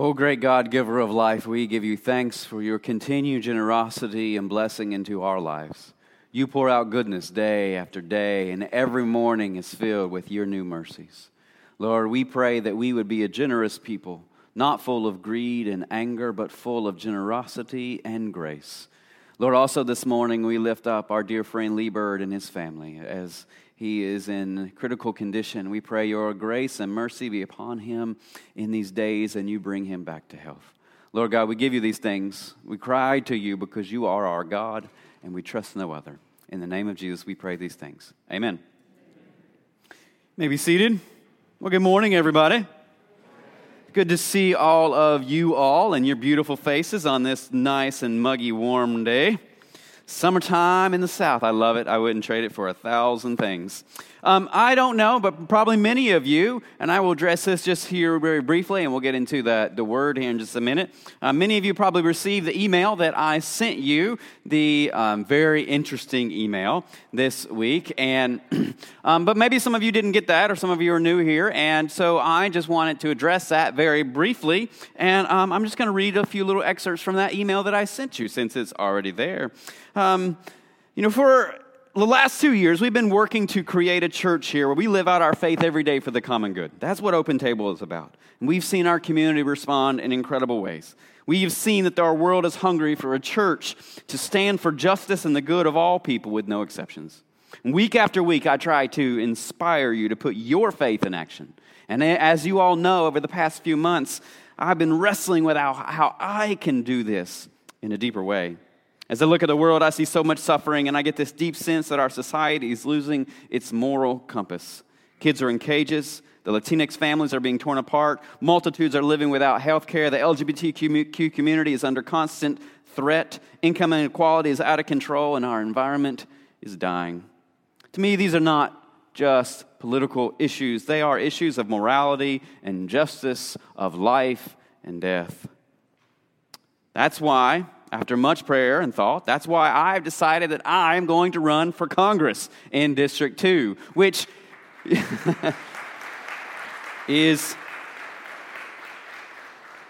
O great God, giver of life, we give you thanks for your continued generosity and blessing into our lives. You pour out goodness day after day, and every morning is filled with your new mercies. Lord, we pray that we would be a generous people, not full of greed and anger, but full of generosity and grace. Lord, also this morning we lift up our dear friend Lee Bird and his family as he is in critical condition. We pray your grace and mercy be upon him in these days and you bring him back to health. Lord God, we give you these things. We cry to you because you are our God and we trust no other. In the name of Jesus, we pray these things. Amen. May be seated. Well, good morning, everybody. Good to see all of you all and your beautiful faces on this nice and muggy, warm day. Summertime in the South. I love it. I wouldn't trade it for a thousand things. Um, I don't know, but probably many of you, and I will address this just here very briefly, and we'll get into the, the word here in just a minute. Uh, many of you probably received the email that I sent you, the um, very interesting email this week. And um, but maybe some of you didn't get that, or some of you are new here, and so I just wanted to address that very briefly. And um, I'm just going to read a few little excerpts from that email that I sent you, since it's already there. Um, you know, for the last two years, we've been working to create a church here where we live out our faith every day for the common good. That's what Open Table is about. And we've seen our community respond in incredible ways. We've seen that our world is hungry for a church to stand for justice and the good of all people with no exceptions. Week after week, I try to inspire you to put your faith in action. And as you all know, over the past few months, I've been wrestling with how, how I can do this in a deeper way. As I look at the world, I see so much suffering, and I get this deep sense that our society is losing its moral compass. Kids are in cages. The Latinx families are being torn apart. Multitudes are living without health care. The LGBTQ community is under constant threat. Income inequality is out of control, and our environment is dying. To me, these are not just political issues, they are issues of morality and justice, of life and death. That's why after much prayer and thought, that's why I've decided that I'm going to run for Congress in District 2, which is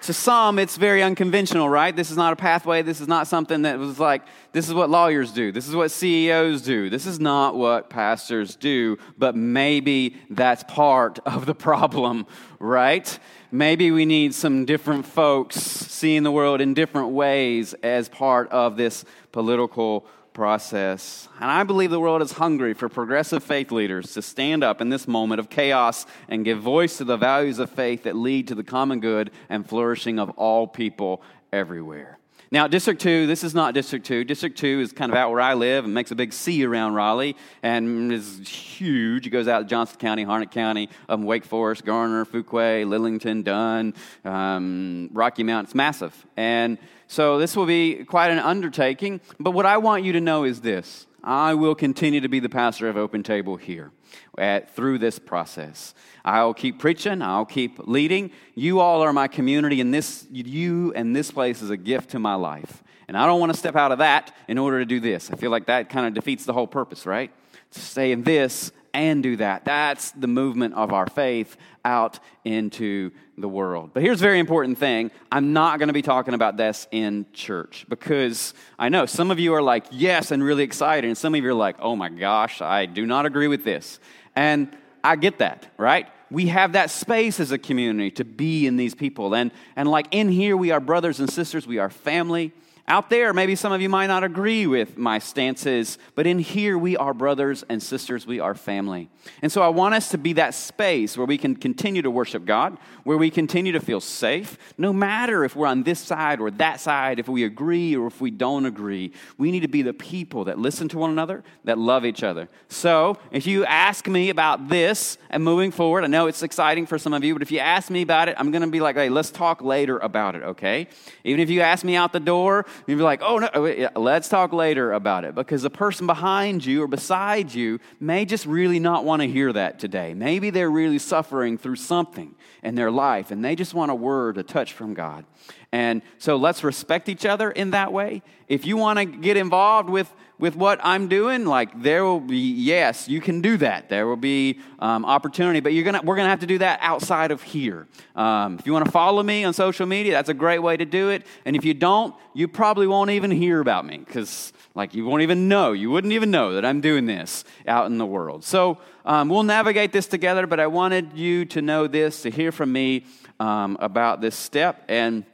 to some, it's very unconventional, right? This is not a pathway. This is not something that was like, this is what lawyers do. This is what CEOs do. This is not what pastors do, but maybe that's part of the problem, right? Maybe we need some different folks seeing the world in different ways as part of this political process. And I believe the world is hungry for progressive faith leaders to stand up in this moment of chaos and give voice to the values of faith that lead to the common good and flourishing of all people everywhere. Now, District 2, this is not District 2. District 2 is kind of out where I live and makes a big C around Raleigh and is huge. It goes out to Johnston County, Harnett County, um, Wake Forest, Garner, Fuquay, Lillington, Dunn, um, Rocky Mount. It's massive. And so this will be quite an undertaking. But what I want you to know is this I will continue to be the pastor of Open Table here at, through this process. I'll keep preaching, I'll keep leading. You all are my community, and this, you and this place is a gift to my life. And I don't want to step out of that in order to do this. I feel like that kind of defeats the whole purpose, right? To stay in this and do that. That's the movement of our faith out into the world. But here's a very important thing I'm not going to be talking about this in church because I know some of you are like, yes, and really excited. And some of you are like, oh my gosh, I do not agree with this. And I get that, right? We have that space as a community to be in these people. And, and like in here, we are brothers and sisters, we are family. Out there, maybe some of you might not agree with my stances, but in here, we are brothers and sisters, we are family. And so I want us to be that space where we can continue to worship God, where we continue to feel safe, no matter if we're on this side or that side, if we agree or if we don't agree. We need to be the people that listen to one another, that love each other. So if you ask me about this and moving forward, I know it's exciting for some of you, but if you ask me about it, I'm going to be like, hey, let's talk later about it, okay? Even if you ask me out the door, You'd be like, oh, no, let's talk later about it. Because the person behind you or beside you may just really not want to hear that today. Maybe they're really suffering through something in their life and they just want a word, a touch from God. And so let's respect each other in that way. If you want to get involved with with what I'm doing, like there will be, yes, you can do that. There will be um, opportunity, but you're gonna, we're going to have to do that outside of here. Um, if you want to follow me on social media, that's a great way to do it. And if you don't, you probably won't even hear about me because, like, you won't even know. You wouldn't even know that I'm doing this out in the world. So um, we'll navigate this together, but I wanted you to know this, to hear from me um, about this step. And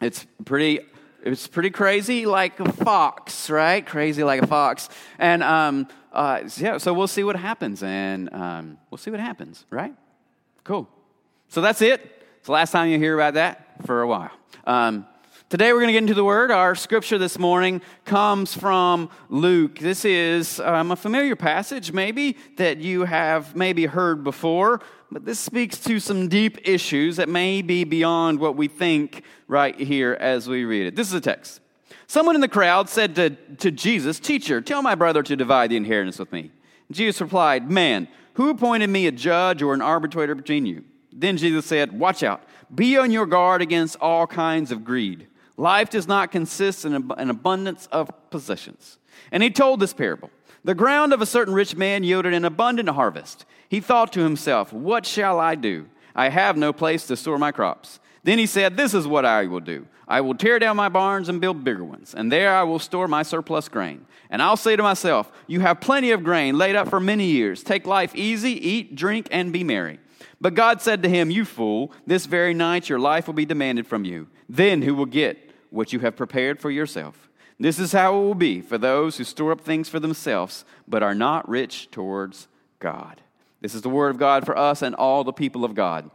it's pretty it's pretty crazy like a fox, right? Crazy like a fox. And um, uh, yeah, so we'll see what happens, and um, we'll see what happens, right? Cool. So that's it. It's the last time you hear about that for a while. Um, today we're going to get into the Word. Our scripture this morning comes from Luke. This is um, a familiar passage, maybe, that you have maybe heard before but this speaks to some deep issues that may be beyond what we think right here as we read it. This is a text. Someone in the crowd said to, to Jesus, Teacher, tell my brother to divide the inheritance with me. Jesus replied, Man, who appointed me a judge or an arbitrator between you? Then Jesus said, Watch out. Be on your guard against all kinds of greed. Life does not consist in an abundance of possessions. And he told this parable. The ground of a certain rich man yielded an abundant harvest. He thought to himself, What shall I do? I have no place to store my crops. Then he said, This is what I will do. I will tear down my barns and build bigger ones, and there I will store my surplus grain. And I'll say to myself, You have plenty of grain laid up for many years. Take life easy, eat, drink, and be merry. But God said to him, You fool, this very night your life will be demanded from you. Then who will get what you have prepared for yourself? This is how it will be for those who store up things for themselves, but are not rich towards God. This is the word of God for us and all the people of God.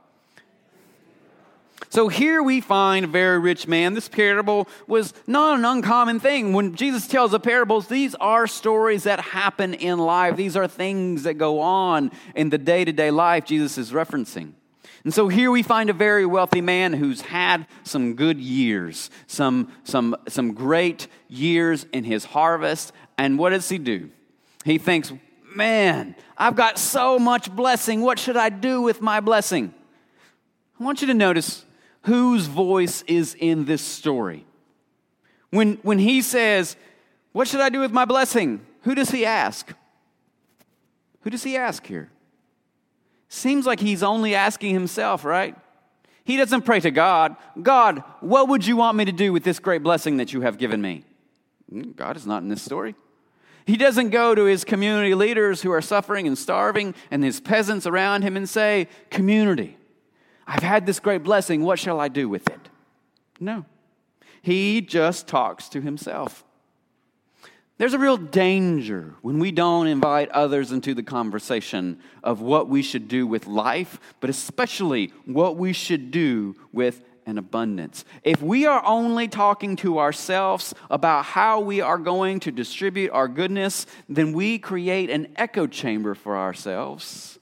So here we find a very rich man. This parable was not an uncommon thing. When Jesus tells the parables, these are stories that happen in life. These are things that go on in the day to day life Jesus is referencing. And so here we find a very wealthy man who's had some good years, some, some, some great years in his harvest. And what does he do? He thinks, man, I've got so much blessing. What should I do with my blessing? I want you to notice whose voice is in this story. When, when he says, What should I do with my blessing? Who does he ask? Who does he ask here? Seems like he's only asking himself, right? He doesn't pray to God, God, what would you want me to do with this great blessing that you have given me? Hmm, God is not in this story. He doesn't go to his community leaders who are suffering and starving and his peasants around him and say, Community, I've had this great blessing. What shall I do with it? No. He just talks to himself. There's a real danger when we don't invite others into the conversation of what we should do with life, but especially what we should do with an abundance. If we are only talking to ourselves about how we are going to distribute our goodness, then we create an echo chamber for ourselves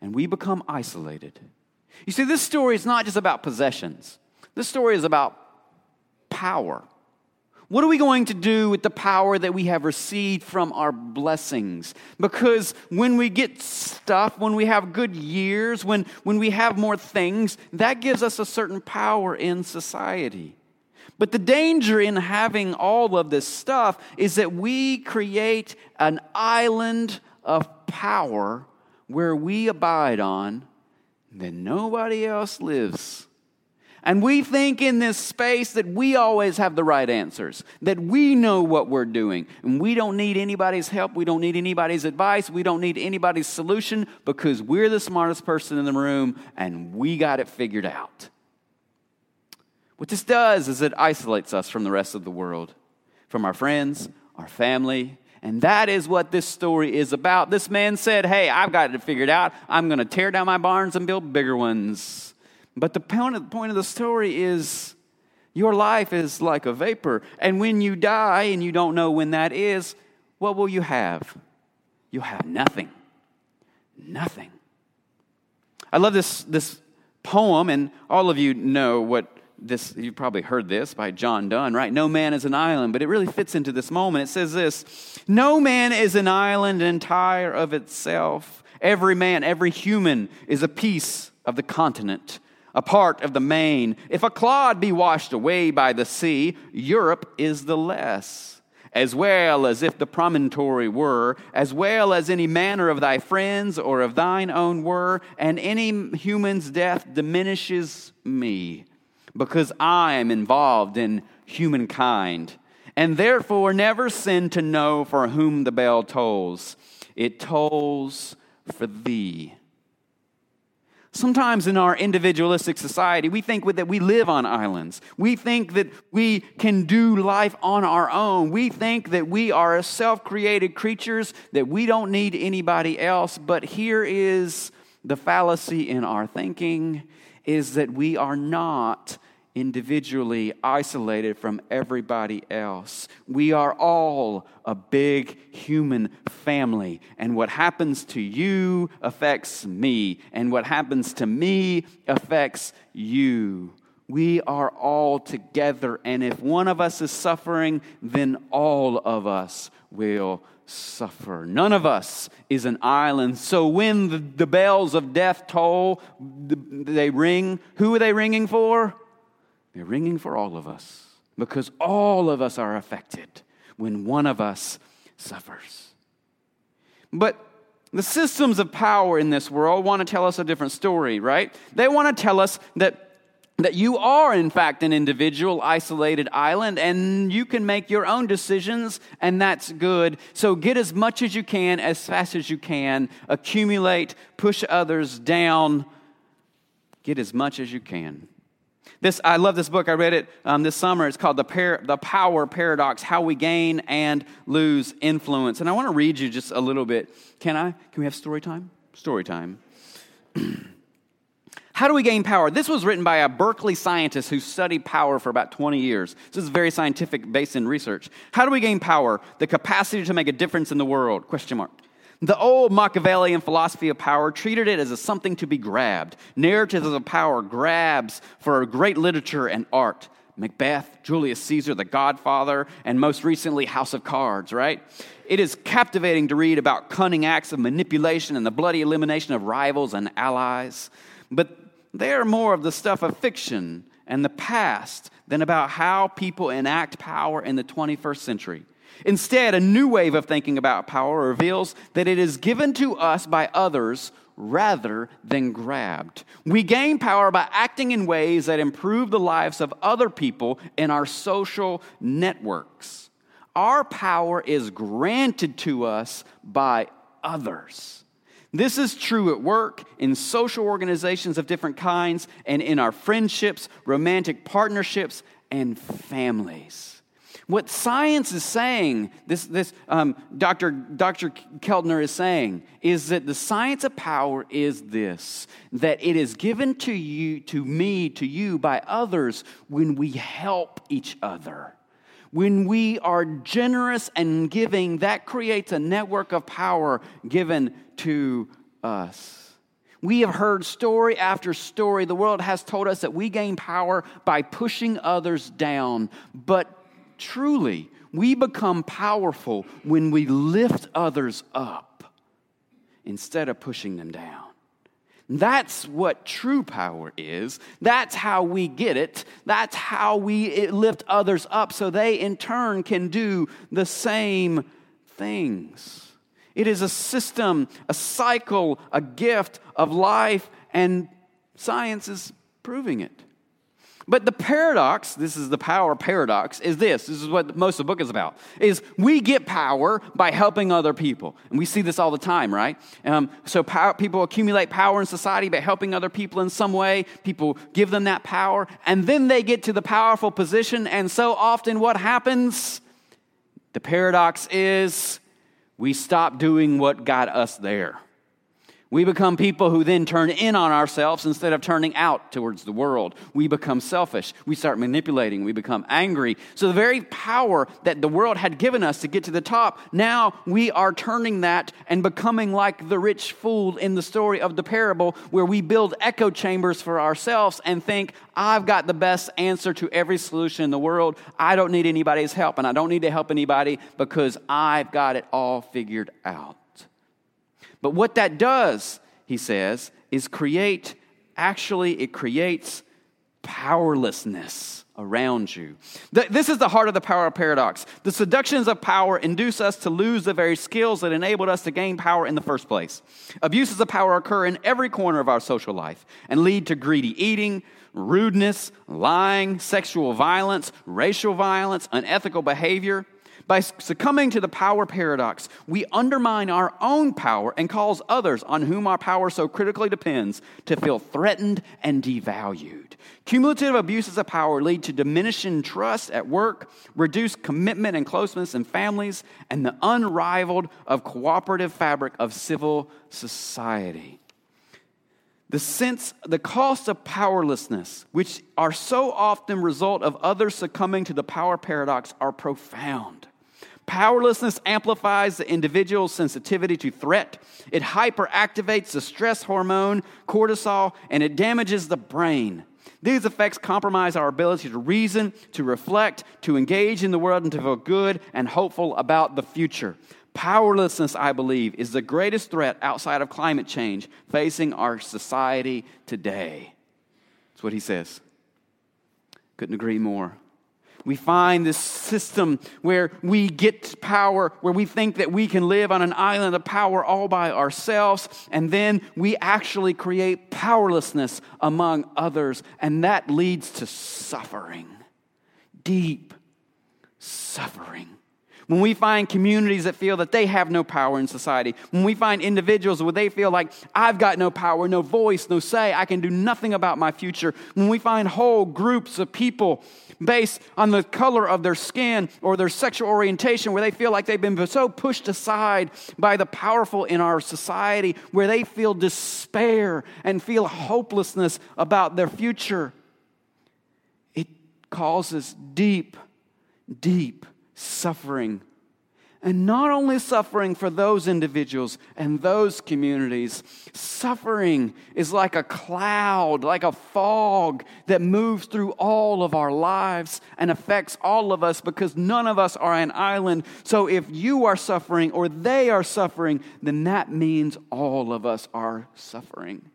and we become isolated. You see, this story is not just about possessions, this story is about power. What are we going to do with the power that we have received from our blessings? Because when we get stuff, when we have good years, when, when we have more things, that gives us a certain power in society. But the danger in having all of this stuff is that we create an island of power where we abide on, then nobody else lives. And we think in this space that we always have the right answers, that we know what we're doing. And we don't need anybody's help. We don't need anybody's advice. We don't need anybody's solution because we're the smartest person in the room and we got it figured out. What this does is it isolates us from the rest of the world, from our friends, our family. And that is what this story is about. This man said, Hey, I've got it figured out. I'm going to tear down my barns and build bigger ones. But the point of the story is your life is like a vapor. And when you die and you don't know when that is, what will you have? You'll have nothing. Nothing. I love this, this poem, and all of you know what this, you've probably heard this by John Donne, right? No man is an island, but it really fits into this moment. It says this No man is an island entire of itself. Every man, every human is a piece of the continent a part of the main. If a clod be washed away by the sea, Europe is the less. as well as if the promontory were, as well as any manner of thy friends or of thine own were, and any human's death diminishes me, because I am involved in humankind, and therefore never sin to know for whom the bell tolls. It tolls for thee. Sometimes in our individualistic society, we think that we live on islands. We think that we can do life on our own. We think that we are self created creatures, that we don't need anybody else. But here is the fallacy in our thinking is that we are not individually isolated from everybody else. We are all a big human family, and what happens to you affects me, and what happens to me affects you. We are all together, and if one of us is suffering, then all of us will suffer. None of us is an island. So when the, bells of death toll, they ring, who are they ringing for? They're ringing for all of us because all of us are affected when one of us suffers. But the systems of power in this world want to tell us a different story, right? They want to tell us that that you are, in fact, an individual, isolated island, and you can make your own decisions, and that's good. So get as much as you can, as fast as you can, accumulate, push others down, get as much as you can. This, I love this book. I read it um, this summer. It's called the, Par- the Power Paradox How We Gain and Lose Influence. And I want to read you just a little bit. Can I? Can we have story time? Story time. How do we gain power? This was written by a Berkeley scientist who studied power for about 20 years. This is very scientific, based in research. How do we gain power? The capacity to make a difference in the world? Question mark. The old Machiavellian philosophy of power treated it as a something to be grabbed. Narratives of power grabs for great literature and art. Macbeth, Julius Caesar, The Godfather, and most recently, House of Cards, right? It is captivating to read about cunning acts of manipulation and the bloody elimination of rivals and allies. But they are more of the stuff of fiction and the past than about how people enact power in the 21st century. Instead, a new wave of thinking about power reveals that it is given to us by others rather than grabbed. We gain power by acting in ways that improve the lives of other people in our social networks. Our power is granted to us by others. This is true at work, in social organizations of different kinds, and in our friendships, romantic partnerships, and families. What science is saying, this, this um, Dr. Dr. Keltner is saying, is that the science of power is this that it is given to you, to me, to you by others when we help each other. When we are generous and giving, that creates a network of power given to us. We have heard story after story. The world has told us that we gain power by pushing others down. But truly, we become powerful when we lift others up instead of pushing them down. That's what true power is. That's how we get it. That's how we lift others up so they in turn can do the same things. It is a system, a cycle, a gift of life, and science is proving it. But the paradox, this is the power paradox, is this. This is what most of the book is about. Is we get power by helping other people. And we see this all the time, right? Um, so power, people accumulate power in society by helping other people in some way. People give them that power. And then they get to the powerful position. And so often what happens? The paradox is we stop doing what got us there. We become people who then turn in on ourselves instead of turning out towards the world. We become selfish. We start manipulating. We become angry. So, the very power that the world had given us to get to the top, now we are turning that and becoming like the rich fool in the story of the parable, where we build echo chambers for ourselves and think, I've got the best answer to every solution in the world. I don't need anybody's help, and I don't need to help anybody because I've got it all figured out. But what that does, he says, is create, actually, it creates powerlessness around you. This is the heart of the power paradox. The seductions of power induce us to lose the very skills that enabled us to gain power in the first place. Abuses of power occur in every corner of our social life and lead to greedy eating, rudeness, lying, sexual violence, racial violence, unethical behavior. By succumbing to the power paradox, we undermine our own power and cause others on whom our power so critically depends to feel threatened and devalued. Cumulative abuses of power lead to diminishing trust at work, reduced commitment and closeness in families, and the unrivaled of cooperative fabric of civil society. The sense, the cost of powerlessness, which are so often result of others succumbing to the power paradox, are profound. Powerlessness amplifies the individual's sensitivity to threat. It hyperactivates the stress hormone, cortisol, and it damages the brain. These effects compromise our ability to reason, to reflect, to engage in the world, and to feel good and hopeful about the future. Powerlessness, I believe, is the greatest threat outside of climate change facing our society today. That's what he says. Couldn't agree more we find this system where we get power, where we think that we can live on an island of power all by ourselves, and then we actually create powerlessness among others, and that leads to suffering, deep suffering. When we find communities that feel that they have no power in society, when we find individuals where they feel like, I've got no power, no voice, no say, I can do nothing about my future, when we find whole groups of people based on the color of their skin or their sexual orientation, where they feel like they've been so pushed aside by the powerful in our society, where they feel despair and feel hopelessness about their future, it causes deep, deep suffering. And not only suffering for those individuals and those communities, suffering is like a cloud, like a fog that moves through all of our lives and affects all of us because none of us are an island. So if you are suffering or they are suffering, then that means all of us are suffering.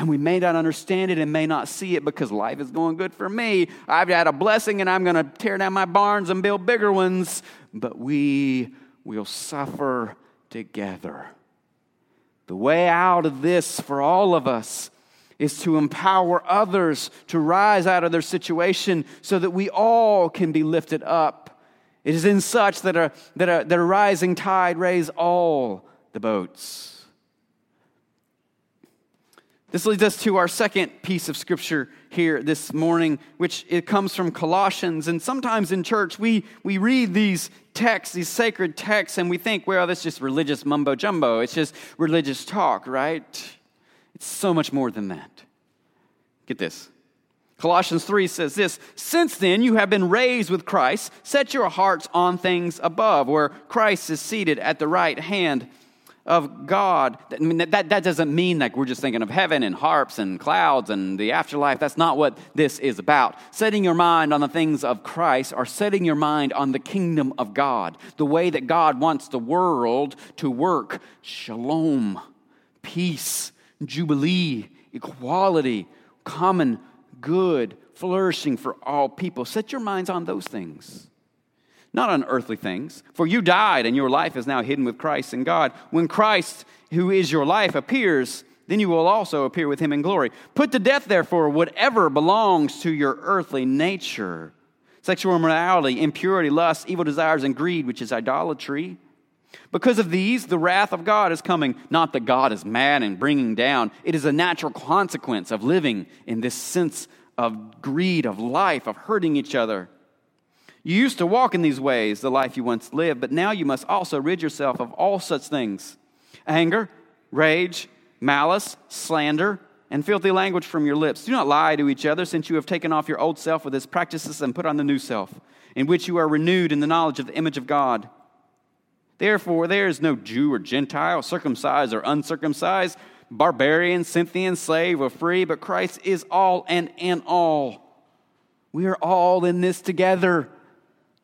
And we may not understand it and may not see it because life is going good for me. I've had a blessing and I'm going to tear down my barns and build bigger ones. But we will suffer together. The way out of this for all of us is to empower others to rise out of their situation so that we all can be lifted up. It is in such that a, that a, that a rising tide raise all the boats. This leads us to our second piece of scripture here this morning, which it comes from Colossians. And sometimes in church, we, we read these texts, these sacred texts, and we think, well, that's just religious mumbo jumbo. It's just religious talk, right? It's so much more than that. Get this. Colossians 3 says this Since then you have been raised with Christ, set your hearts on things above, where Christ is seated at the right hand of God. I mean, that, that doesn't mean like we're just thinking of heaven and harps and clouds and the afterlife. That's not what this is about. Setting your mind on the things of Christ or setting your mind on the kingdom of God, the way that God wants the world to work. Shalom, peace, jubilee, equality, common good, flourishing for all people. Set your minds on those things not on earthly things. For you died, and your life is now hidden with Christ in God. When Christ, who is your life, appears, then you will also appear with him in glory. Put to death, therefore, whatever belongs to your earthly nature sexual immorality, impurity, lust, evil desires, and greed, which is idolatry. Because of these, the wrath of God is coming. Not that God is mad and bringing down, it is a natural consequence of living in this sense of greed, of life, of hurting each other. You used to walk in these ways, the life you once lived, but now you must also rid yourself of all such things anger, rage, malice, slander, and filthy language from your lips. Do not lie to each other, since you have taken off your old self with its practices and put on the new self, in which you are renewed in the knowledge of the image of God. Therefore, there is no Jew or Gentile, circumcised or uncircumcised, barbarian, Scythian, slave or free, but Christ is all and in all. We are all in this together.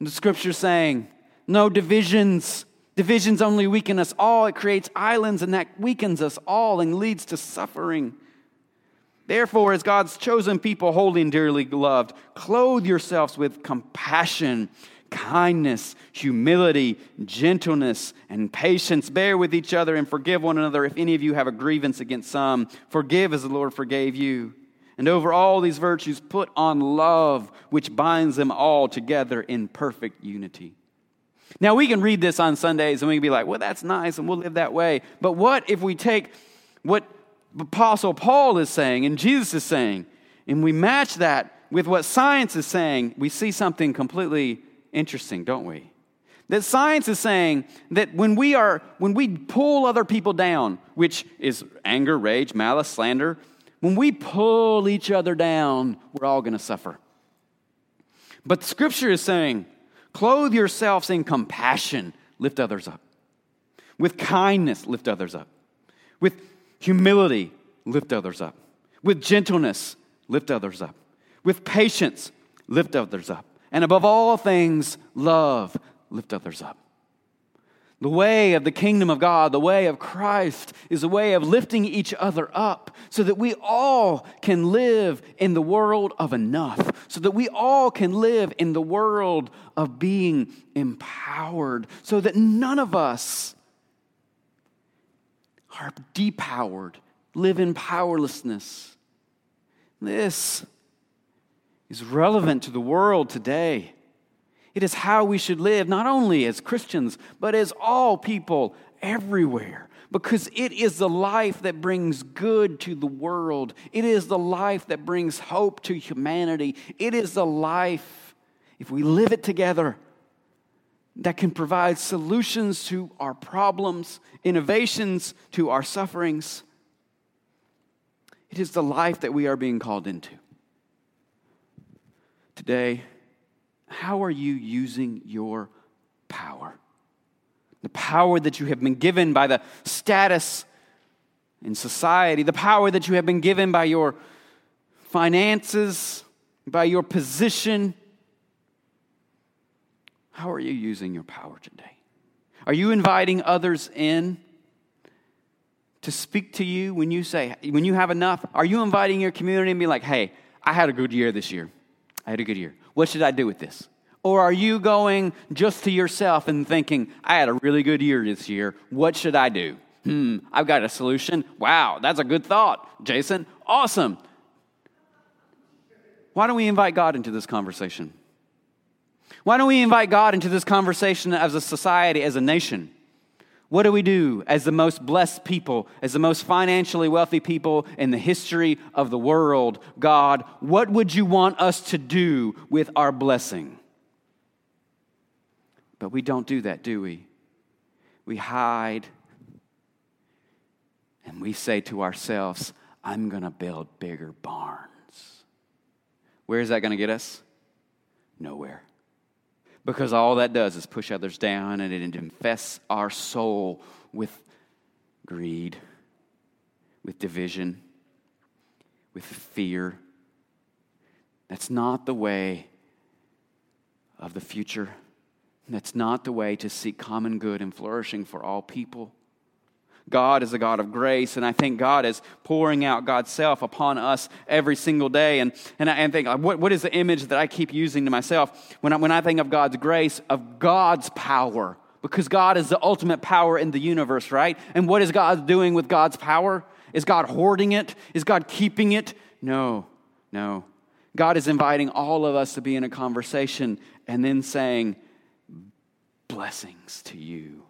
The scripture saying, no divisions. Divisions only weaken us all. It creates islands, and that weakens us all and leads to suffering. Therefore, as God's chosen people, holy and dearly loved, clothe yourselves with compassion, kindness, humility, gentleness, and patience. Bear with each other and forgive one another if any of you have a grievance against some. Forgive as the Lord forgave you. And over all these virtues, put on love, which binds them all together in perfect unity. Now, we can read this on Sundays and we can be like, well, that's nice and we'll live that way. But what if we take what Apostle Paul is saying and Jesus is saying, and we match that with what science is saying? We see something completely interesting, don't we? That science is saying that when we are when we pull other people down, which is anger, rage, malice, slander, when we pull each other down, we're all going to suffer. But scripture is saying Clothe yourselves in compassion, lift others up. With kindness, lift others up. With humility, lift others up. With gentleness, lift others up. With patience, lift others up. And above all things, love, lift others up. The way of the kingdom of God, the way of Christ, is a way of lifting each other up so that we all can live in the world of enough, so that we all can live in the world of being empowered, so that none of us are depowered, live in powerlessness. This is relevant to the world today. It is how we should live, not only as Christians, but as all people everywhere. Because it is the life that brings good to the world. It is the life that brings hope to humanity. It is the life, if we live it together, that can provide solutions to our problems, innovations to our sufferings. It is the life that we are being called into. Today, how are you using your power? The power that you have been given by the status in society, the power that you have been given by your finances, by your position. How are you using your power today? Are you inviting others in to speak to you when you say, when you have enough? Are you inviting your community and be like, hey, I had a good year this year? I had a good year. What should I do with this? Or are you going just to yourself and thinking, I had a really good year this year. What should I do? Hmm, I've got a solution. Wow, that's a good thought. Jason, awesome. Why don't we invite God into this conversation? Why don't we invite God into this conversation as a society, as a nation? What do we do as the most blessed people, as the most financially wealthy people in the history of the world? God, what would you want us to do with our blessing? But we don't do that, do we? We hide and we say to ourselves, I'm going to build bigger barns. Where is that going to get us? Nowhere because all that does is push others down and it infests our soul with greed, with division, with fear. That's not the way of the future. That's not the way to seek common good and flourishing for all people. God is a God of grace, and I think God is pouring out God's self upon us every single day. And, and I and think, what, what is the image that I keep using to myself when I, when I think of God's grace, of God's power? Because God is the ultimate power in the universe, right? And what is God doing with God's power? Is God hoarding it? Is God keeping it? No, no. God is inviting all of us to be in a conversation and then saying, Blessings to you.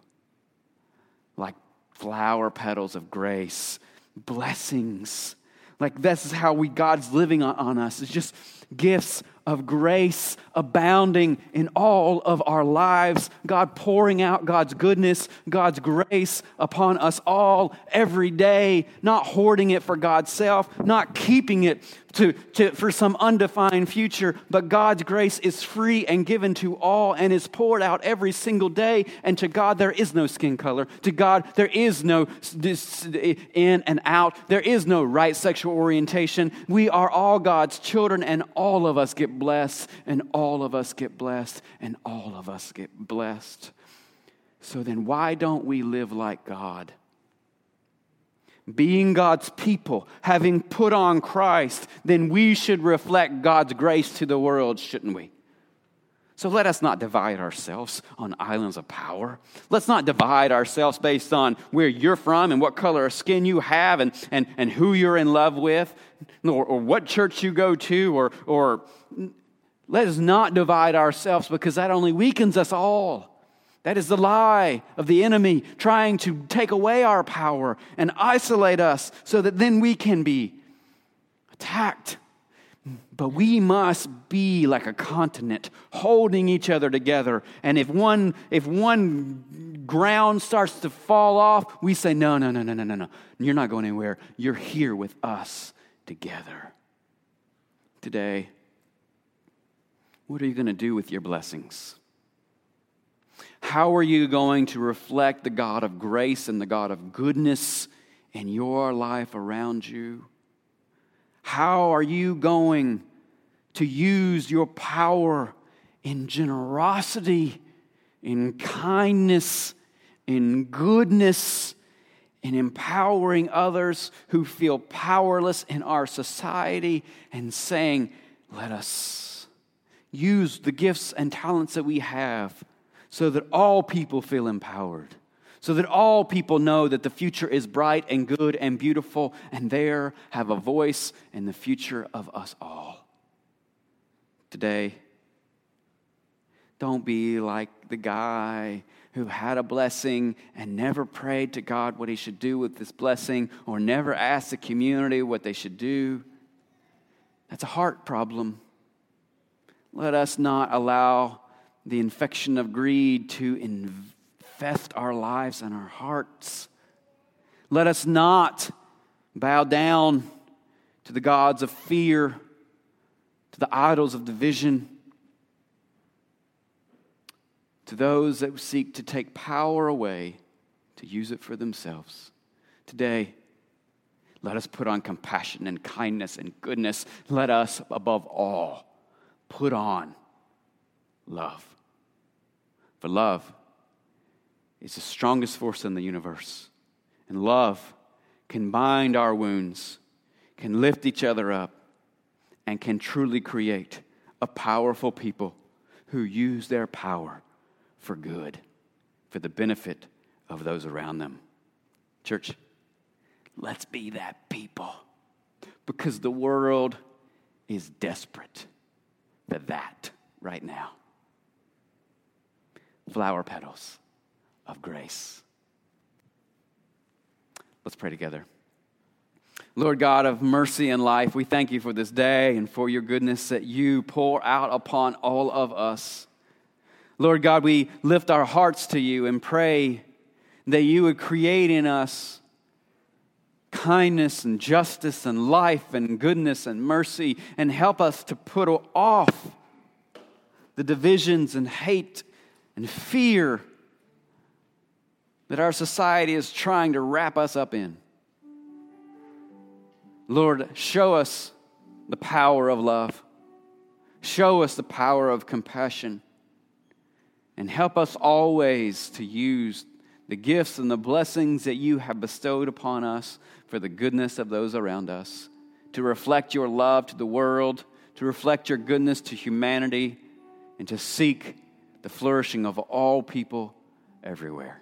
Flower petals of grace, blessings. Like this is how we God's living on, on us. It's just gifts of grace abounding in all of our lives. God pouring out God's goodness, God's grace upon us all every day, not hoarding it for God's self, not keeping it to, to, for some undefined future, but God's grace is free and given to all and is poured out every single day. And to God, there is no skin color. To God, there is no in and out. There is no right sexual orientation. We are all God's children, and all of us get blessed, and all of us get blessed, and all of us get blessed. So then, why don't we live like God? being God's people, having put on Christ, then we should reflect God's grace to the world, shouldn't we? So let us not divide ourselves on islands of power. Let's not divide ourselves based on where you're from and what color of skin you have and, and, and who you're in love with or, or what church you go to or, or let us not divide ourselves because that only weakens us all. That is the lie of the enemy trying to take away our power and isolate us so that then we can be attacked but we must be like a continent, holding each other together. And if one, if one ground starts to fall off, we say, No, no, no, no, no, no, no. You're not going anywhere. You're here with us together. Today, what are you going to do with your blessings? How are you going to reflect the God of grace and the God of goodness in your life around you? How are you going to use your power in generosity, in kindness, in goodness, in empowering others who feel powerless in our society and saying, let us use the gifts and talents that we have so that all people feel empowered so that all people know that the future is bright and good and beautiful, and there have a voice in the future of us all. Today, don't be like the guy who had a blessing and never prayed to God what he should do with this blessing or never asked the community what they should do. That's a heart problem. Let us not allow the infection of greed to invade infest our lives and our hearts. Let us not bow down to the gods of fear, to the idols of division, to those that seek to take power away to use it for themselves. Today, let us put on compassion and kindness and goodness. Let us, above all, put on love. For love is the strongest force in the universe. And love can bind our wounds, can lift each other up, and can truly create a powerful people who use their power for good, for the benefit of those around them. Church, let's be that people because the world is desperate for that right now. Flower petals of grace. Let's pray together. Lord God of mercy and life, we thank you for this day and for your goodness that you pour out upon all of us. Lord God, we lift our hearts to you and pray that you would create in us kindness and justice and life and goodness and mercy and help us to put off the divisions and hate and fear that our society is trying to wrap us up in. Lord, show us the power of love. Show us the power of compassion. And help us always to use the gifts and the blessings that you have bestowed upon us for the goodness of those around us, to reflect your love to the world, to reflect your goodness to humanity, and to seek the flourishing of all people everywhere.